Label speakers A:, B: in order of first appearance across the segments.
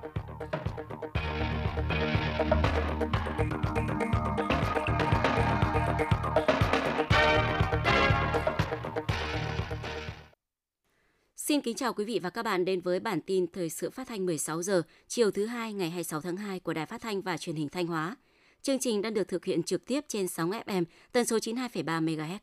A: Xin kính chào quý vị và các bạn đến với bản tin thời sự phát thanh 16 giờ chiều thứ hai ngày 26 tháng 2 của Đài Phát thanh và Truyền hình Thanh Hóa. Chương trình đang được thực hiện trực tiếp trên sóng FM tần số 92,3 MHz.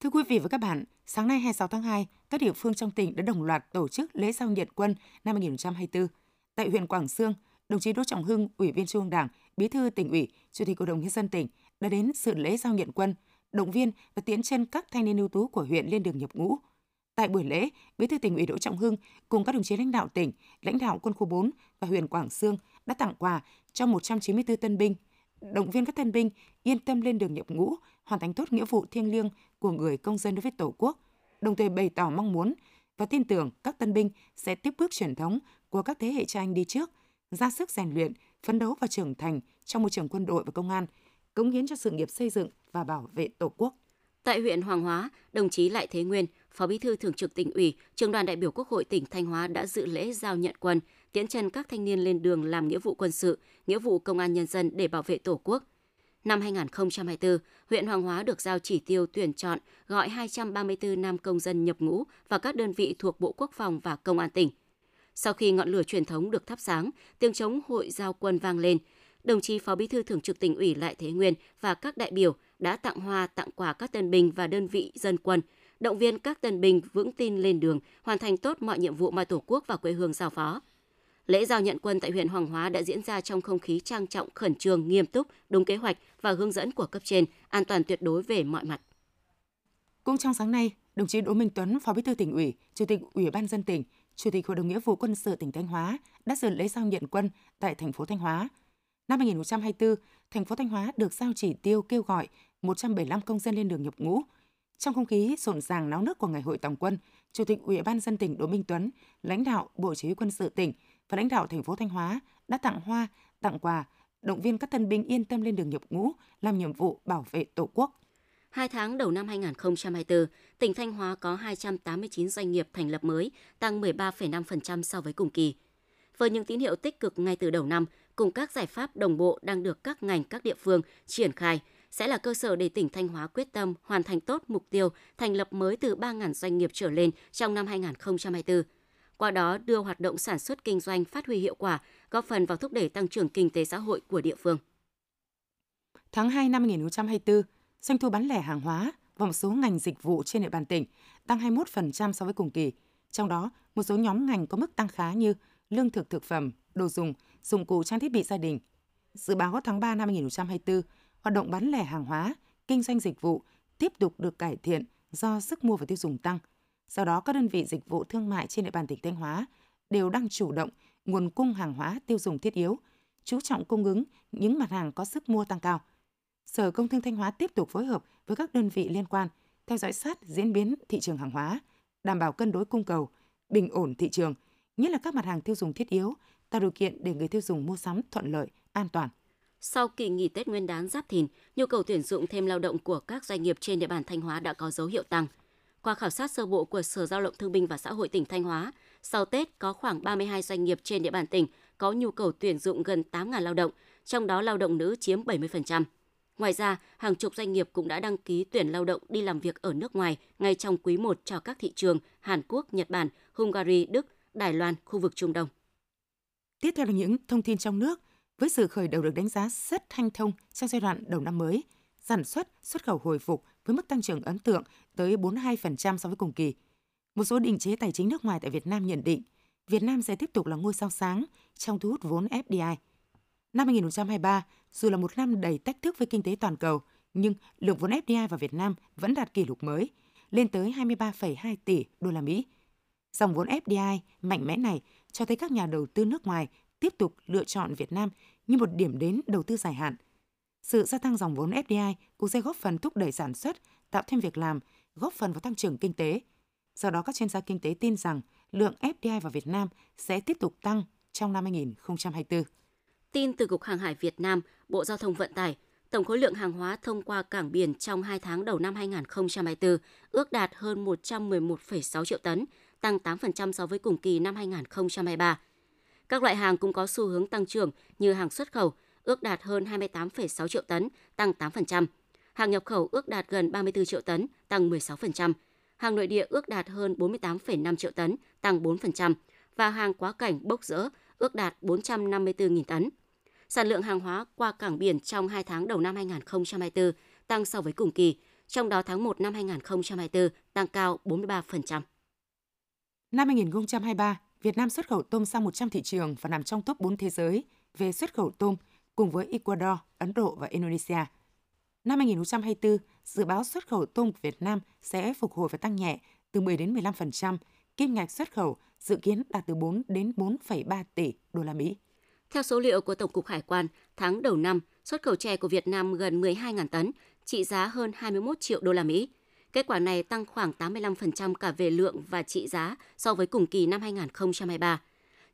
B: Thưa quý vị và các bạn, sáng nay 26 tháng 2, các địa phương trong tỉnh đã đồng loạt tổ chức lễ giao nhận quân năm 2024. Tại huyện Quảng Sương, đồng chí Đỗ Trọng Hưng, Ủy viên Trung ương Đảng, Bí thư tỉnh ủy, Chủ tịch Hội đồng nhân dân tỉnh đã đến dự lễ giao nhận quân, động viên và tiến chân các thanh niên ưu tú của huyện lên đường nhập ngũ. Tại buổi lễ, Bí thư tỉnh ủy Đỗ Trọng Hưng cùng các đồng chí lãnh đạo tỉnh, lãnh đạo quân khu 4 và huyện Quảng Sương đã tặng quà cho 194 tân binh, động viên các tân binh yên tâm lên đường nhập ngũ, hoàn thành tốt nghĩa vụ thiêng liêng của người công dân đối với Tổ quốc, đồng thời bày tỏ mong muốn và tin tưởng các tân binh sẽ tiếp bước truyền thống của các thế hệ cha anh đi trước, ra sức rèn luyện, phấn đấu và trưởng thành trong môi trường quân đội và công an, cống hiến cho sự nghiệp xây dựng và bảo vệ Tổ quốc.
A: Tại huyện Hoàng Hóa, đồng chí Lại Thế Nguyên, Phó Bí thư Thường trực tỉnh ủy, Trường đoàn đại biểu Quốc hội tỉnh Thanh Hóa đã dự lễ giao nhận quân, tiễn chân các thanh niên lên đường làm nghĩa vụ quân sự, nghĩa vụ công an nhân dân để bảo vệ Tổ quốc. Năm 2024, huyện Hoàng Hóa được giao chỉ tiêu tuyển chọn gọi 234 nam công dân nhập ngũ và các đơn vị thuộc Bộ Quốc phòng và Công an tỉnh. Sau khi ngọn lửa truyền thống được thắp sáng, tiếng chống hội giao quân vang lên, đồng chí Phó Bí thư Thường trực tỉnh ủy Lại Thế Nguyên và các đại biểu đã tặng hoa tặng quà các tân binh và đơn vị dân quân, động viên các tân binh vững tin lên đường, hoàn thành tốt mọi nhiệm vụ mà Tổ quốc và quê hương giao phó. Lễ giao nhận quân tại huyện Hoàng Hóa đã diễn ra trong không khí trang trọng, khẩn trương, nghiêm túc, đúng kế hoạch và hướng dẫn của cấp trên, an toàn tuyệt đối về mọi mặt.
B: Cũng trong sáng nay, đồng chí Đỗ Minh Tuấn, Phó Bí thư tỉnh ủy, Chủ tịch Ủy ban dân tỉnh, Chủ tịch Hội đồng nghĩa vụ quân sự tỉnh Thanh Hóa đã dự lễ giao nhận quân tại thành phố Thanh Hóa. Năm 2024, thành phố Thanh Hóa được giao chỉ tiêu kêu gọi 175 công dân lên đường nhập ngũ. Trong không khí rộn ràng náo nức của Ngày hội Tổng quân, Chủ tịch Ủy ban dân tỉnh Đỗ Minh Tuấn, lãnh đạo Bộ Chỉ huy quân sự tỉnh và lãnh đạo thành phố Thanh Hóa đã tặng hoa, tặng quà, động viên các tân binh yên tâm lên đường nhập ngũ, làm nhiệm vụ bảo vệ Tổ quốc.
A: Hai tháng đầu năm 2024, tỉnh Thanh Hóa có 289 doanh nghiệp thành lập mới, tăng 13,5% so với cùng kỳ. Với những tín hiệu tích cực ngay từ đầu năm, cùng các giải pháp đồng bộ đang được các ngành các địa phương triển khai, sẽ là cơ sở để tỉnh Thanh Hóa quyết tâm hoàn thành tốt mục tiêu thành lập mới từ 3.000 doanh nghiệp trở lên trong năm 2024. Qua đó đưa hoạt động sản xuất kinh doanh phát huy hiệu quả, góp phần vào thúc đẩy tăng trưởng kinh tế xã hội của địa phương.
B: Tháng 2 năm 2024, doanh thu bán lẻ hàng hóa và một số ngành dịch vụ trên địa bàn tỉnh tăng 21% so với cùng kỳ. Trong đó, một số nhóm ngành có mức tăng khá như lương thực thực phẩm, đồ dùng, dụng cụ trang thiết bị gia đình. Dự báo tháng 3 năm 2024, hoạt động bán lẻ hàng hóa, kinh doanh dịch vụ tiếp tục được cải thiện do sức mua và tiêu dùng tăng. Do đó, các đơn vị dịch vụ thương mại trên địa bàn tỉnh Thanh Hóa đều đang chủ động nguồn cung hàng hóa tiêu dùng thiết yếu, chú trọng cung ứng những mặt hàng có sức mua tăng cao. Sở Công Thương Thanh Hóa tiếp tục phối hợp với các đơn vị liên quan theo dõi sát diễn biến thị trường hàng hóa, đảm bảo cân đối cung cầu, bình ổn thị trường, nhất là các mặt hàng tiêu dùng thiết yếu, tạo điều kiện để người tiêu dùng mua sắm thuận lợi, an toàn.
A: Sau kỳ nghỉ Tết Nguyên đán Giáp Thìn, nhu cầu tuyển dụng thêm lao động của các doanh nghiệp trên địa bàn Thanh Hóa đã có dấu hiệu tăng. Qua khảo sát sơ bộ của Sở Lao động Thương binh và Xã hội tỉnh Thanh Hóa, sau Tết có khoảng 32 doanh nghiệp trên địa bàn tỉnh có nhu cầu tuyển dụng gần 8.000 lao động, trong đó lao động nữ chiếm 70%. Ngoài ra, hàng chục doanh nghiệp cũng đã đăng ký tuyển lao động đi làm việc ở nước ngoài ngay trong quý 1 cho các thị trường Hàn Quốc, Nhật Bản, Hungary, Đức, Đài Loan, khu vực Trung Đông.
B: Tiếp theo là những thông tin trong nước. Với sự khởi đầu được đánh giá rất thanh thông trong giai đoạn đầu năm mới, sản xuất, xuất khẩu hồi phục với mức tăng trưởng ấn tượng tới 42% so với cùng kỳ. Một số định chế tài chính nước ngoài tại Việt Nam nhận định Việt Nam sẽ tiếp tục là ngôi sao sáng trong thu hút vốn FDI. Năm 2023, dù là một năm đầy thách thức với kinh tế toàn cầu, nhưng lượng vốn FDI vào Việt Nam vẫn đạt kỷ lục mới, lên tới 23,2 tỷ đô la Mỹ. Dòng vốn FDI mạnh mẽ này cho thấy các nhà đầu tư nước ngoài tiếp tục lựa chọn Việt Nam như một điểm đến đầu tư dài hạn. Sự gia tăng dòng vốn FDI cũng sẽ góp phần thúc đẩy sản xuất, tạo thêm việc làm, góp phần vào tăng trưởng kinh tế. Do đó, các chuyên gia kinh tế tin rằng lượng FDI vào Việt Nam sẽ tiếp tục tăng trong năm 2024.
A: Tin từ Cục Hàng hải Việt Nam, Bộ Giao thông Vận tải, tổng khối lượng hàng hóa thông qua cảng biển trong 2 tháng đầu năm 2024 ước đạt hơn 111,6 triệu tấn, tăng 8% so với cùng kỳ năm 2023. Các loại hàng cũng có xu hướng tăng trưởng như hàng xuất khẩu ước đạt hơn 28,6 triệu tấn, tăng 8%. Hàng nhập khẩu ước đạt gần 34 triệu tấn, tăng 16%. Hàng nội địa ước đạt hơn 48,5 triệu tấn, tăng 4%. Và hàng quá cảnh bốc rỡ ước đạt 454.000 tấn. Sản lượng hàng hóa qua cảng biển trong 2 tháng đầu năm 2024 tăng so với cùng kỳ, trong đó tháng 1 năm 2024 tăng cao 43%.
B: Năm 2023, Việt Nam xuất khẩu tôm sang 100 thị trường và nằm trong top 4 thế giới về xuất khẩu tôm cùng với Ecuador, Ấn Độ và Indonesia. Năm 2024, dự báo xuất khẩu tôm của Việt Nam sẽ phục hồi và tăng nhẹ từ 10 đến 15%, kim ngạch xuất khẩu dự kiến đạt từ 4 đến 4,3 tỷ đô la Mỹ.
A: Theo số liệu của Tổng cục Hải quan, tháng đầu năm, xuất khẩu chè của Việt Nam gần 12.000 tấn, trị giá hơn 21 triệu đô la Mỹ. Kết quả này tăng khoảng 85% cả về lượng và trị giá so với cùng kỳ năm 2023.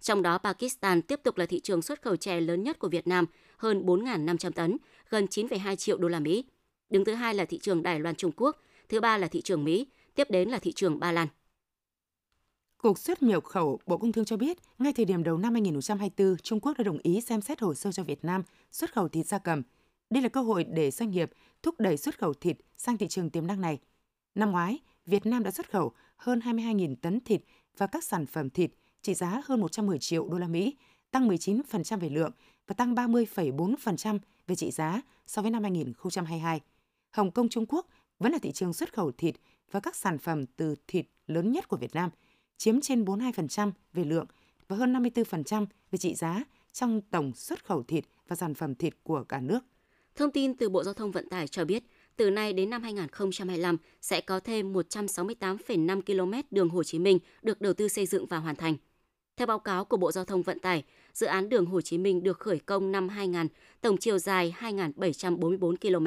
A: Trong đó, Pakistan tiếp tục là thị trường xuất khẩu chè lớn nhất của Việt Nam, hơn 4.500 tấn, gần 9,2 triệu đô la Mỹ. Đứng thứ hai là thị trường Đài Loan Trung Quốc, thứ ba là thị trường Mỹ, tiếp đến là thị trường Ba Lan.
B: Cục xuất nhập khẩu Bộ Công Thương cho biết, ngay thời điểm đầu năm 2024, Trung Quốc đã đồng ý xem xét hồ sơ cho Việt Nam xuất khẩu thịt gia cầm. Đây là cơ hội để doanh nghiệp thúc đẩy xuất khẩu thịt sang thị trường tiềm năng này. Năm ngoái, Việt Nam đã xuất khẩu hơn 22.000 tấn thịt và các sản phẩm thịt trị giá hơn 110 triệu đô la Mỹ, tăng 19% về lượng và tăng 30,4% về trị giá so với năm 2022. Hồng Kông Trung Quốc vẫn là thị trường xuất khẩu thịt và các sản phẩm từ thịt lớn nhất của Việt Nam, chiếm trên 42% về lượng và hơn 54% về trị giá trong tổng xuất khẩu thịt và sản phẩm thịt của cả nước.
A: Thông tin từ Bộ Giao thông Vận tải cho biết, từ nay đến năm 2025 sẽ có thêm 168,5 km đường Hồ Chí Minh được đầu tư xây dựng và hoàn thành. Theo báo cáo của Bộ Giao thông Vận tải, dự án đường Hồ Chí Minh được khởi công năm 2000, tổng chiều dài 2.744 km.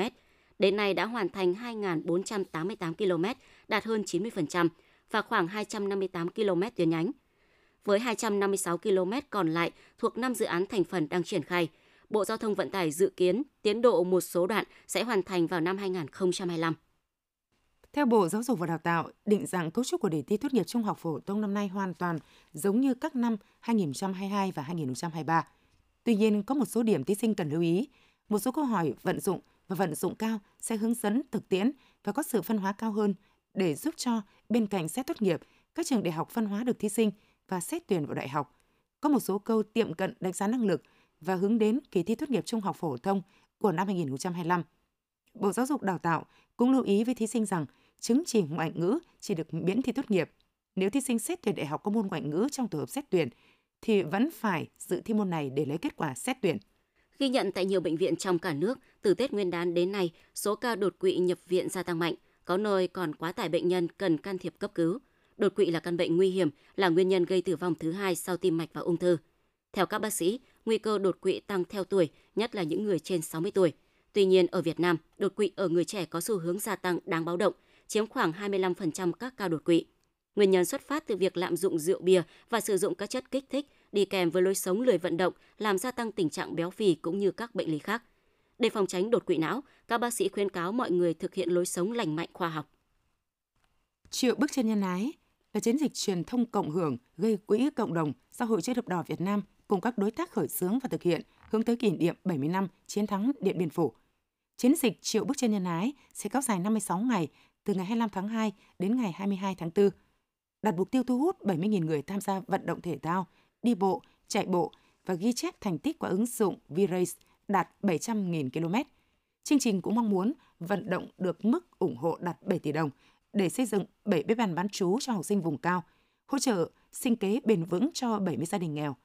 A: Đến nay đã hoàn thành 2.488 km, đạt hơn 90% và khoảng 258 km tuyến nhánh. Với 256 km còn lại thuộc 5 dự án thành phần đang triển khai, Bộ Giao thông Vận tải dự kiến tiến độ một số đoạn sẽ hoàn thành vào năm 2025.
B: Theo Bộ Giáo dục và Đào tạo, định dạng cấu trúc của đề thi tốt nghiệp trung học phổ thông năm nay hoàn toàn giống như các năm 2022 và 2023. Tuy nhiên, có một số điểm thí sinh cần lưu ý. Một số câu hỏi vận dụng và vận dụng cao sẽ hướng dẫn thực tiễn và có sự phân hóa cao hơn để giúp cho bên cạnh xét tốt nghiệp, các trường đại học phân hóa được thí sinh và xét tuyển vào đại học. Có một số câu tiệm cận đánh giá năng lực và hướng đến kỳ thi tốt nghiệp trung học phổ thông của năm 2025. Bộ Giáo dục Đào tạo cũng lưu ý với thí sinh rằng chứng chỉ ngoại ngữ chỉ được miễn thi tốt nghiệp. Nếu thí sinh xét tuyển đại học có môn ngoại ngữ trong tổ hợp xét tuyển, thì vẫn phải dự thi môn này để lấy kết quả xét tuyển.
A: Ghi nhận tại nhiều bệnh viện trong cả nước, từ Tết Nguyên đán đến nay, số ca đột quỵ nhập viện gia tăng mạnh, có nơi còn quá tải bệnh nhân cần can thiệp cấp cứu. Đột quỵ là căn bệnh nguy hiểm, là nguyên nhân gây tử vong thứ hai sau tim mạch và ung thư. Theo các bác sĩ, nguy cơ đột quỵ tăng theo tuổi, nhất là những người trên 60 tuổi. Tuy nhiên, ở Việt Nam, đột quỵ ở người trẻ có xu hướng gia tăng đáng báo động, chiếm khoảng 25% các ca đột quỵ. Nguyên nhân xuất phát từ việc lạm dụng rượu bia và sử dụng các chất kích thích đi kèm với lối sống lười vận động làm gia tăng tình trạng béo phì cũng như các bệnh lý khác. Để phòng tránh đột quỵ não, các bác sĩ khuyên cáo mọi người thực hiện lối sống lành mạnh khoa học.
B: Triệu bước chân nhân ái là chiến dịch truyền thông cộng hưởng gây quỹ cộng đồng do Hội chữ thập đỏ Việt Nam cùng các đối tác khởi xướng và thực hiện hướng tới kỷ niệm 70 năm chiến thắng Điện Biên Phủ. Chiến dịch Triệu bước chân nhân ái sẽ kéo dài 56 ngày từ ngày 25 tháng 2 đến ngày 22 tháng 4, đặt mục tiêu thu hút 70.000 người tham gia vận động thể thao, đi bộ, chạy bộ và ghi chép thành tích qua ứng dụng V-Race đạt 700.000 km. Chương trình cũng mong muốn vận động được mức ủng hộ đạt 7 tỷ đồng để xây dựng 7 bếp ăn bán trú cho học sinh vùng cao, hỗ trợ sinh kế bền vững cho 70 gia đình nghèo,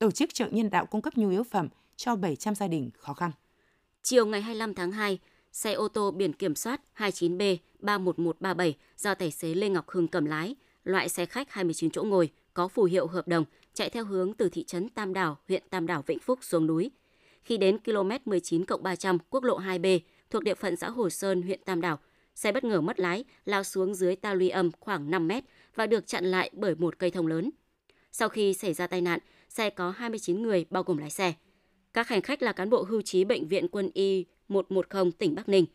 B: tổ chức chợ nhân đạo cung cấp nhu yếu phẩm cho 700 gia đình khó khăn.
A: Chiều ngày 25 tháng 2, xe ô tô biển kiểm soát 29B 31137 do tài xế Lê Ngọc Hưng cầm lái, loại xe khách 29 chỗ ngồi, có phù hiệu hợp đồng, chạy theo hướng từ thị trấn Tam Đảo, huyện Tam Đảo, Vĩnh Phúc xuống núi. Khi đến km 19 300 quốc lộ 2B thuộc địa phận xã Hồ Sơn, huyện Tam Đảo, xe bất ngờ mất lái, lao xuống dưới ta luy âm khoảng 5 mét và được chặn lại bởi một cây thông lớn. Sau khi xảy ra tai nạn, xe có 29 người bao gồm lái xe. Các hành khách là cán bộ hưu trí Bệnh viện Quân y 110 tỉnh Bắc Ninh.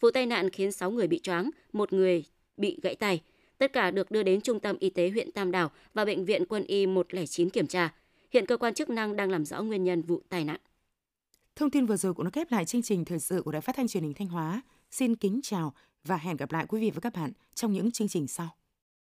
A: Vụ tai nạn khiến 6 người bị choáng, một người bị gãy tay. Tất cả được đưa đến Trung tâm Y tế huyện Tam Đảo và Bệnh viện Quân y 109 kiểm tra. Hiện cơ quan chức năng đang làm rõ nguyên nhân vụ tai nạn.
B: Thông tin vừa rồi cũng đã khép lại chương trình thời sự của Đài Phát thanh Truyền hình Thanh Hóa. Xin kính chào và hẹn gặp lại quý vị và các bạn trong những chương trình sau.